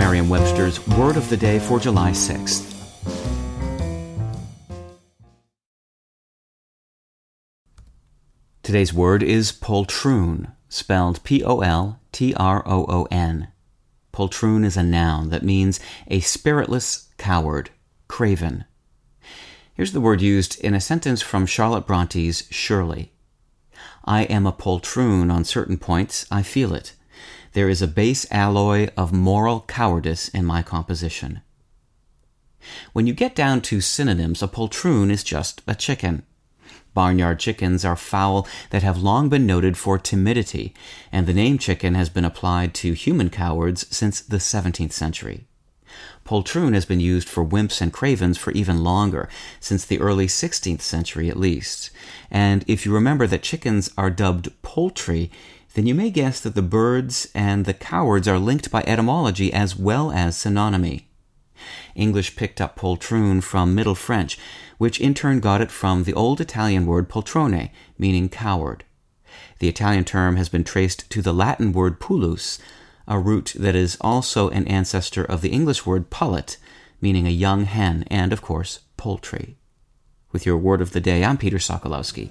It's Merriam-Webster's Word of the Day for July 6th. Today's word is poltroon, spelled P O L T R O O N. Poltroon is a noun that means a spiritless coward, craven. Here's the word used in a sentence from Charlotte Bronte's Shirley. I am a poltroon on certain points, I feel it. There is a base alloy of moral cowardice in my composition. When you get down to synonyms, a poltroon is just a chicken. Barnyard chickens are fowl that have long been noted for timidity, and the name chicken has been applied to human cowards since the 17th century. Poltroon has been used for wimps and cravens for even longer, since the early 16th century at least. And if you remember that chickens are dubbed poultry, then you may guess that the birds and the cowards are linked by etymology as well as synonymy. English picked up poltroon from Middle French, which in turn got it from the old Italian word poltrone, meaning coward. The Italian term has been traced to the Latin word pullus, a root that is also an ancestor of the English word pullet, meaning a young hen, and, of course, poultry. With your word of the day, I'm Peter Sokolowski.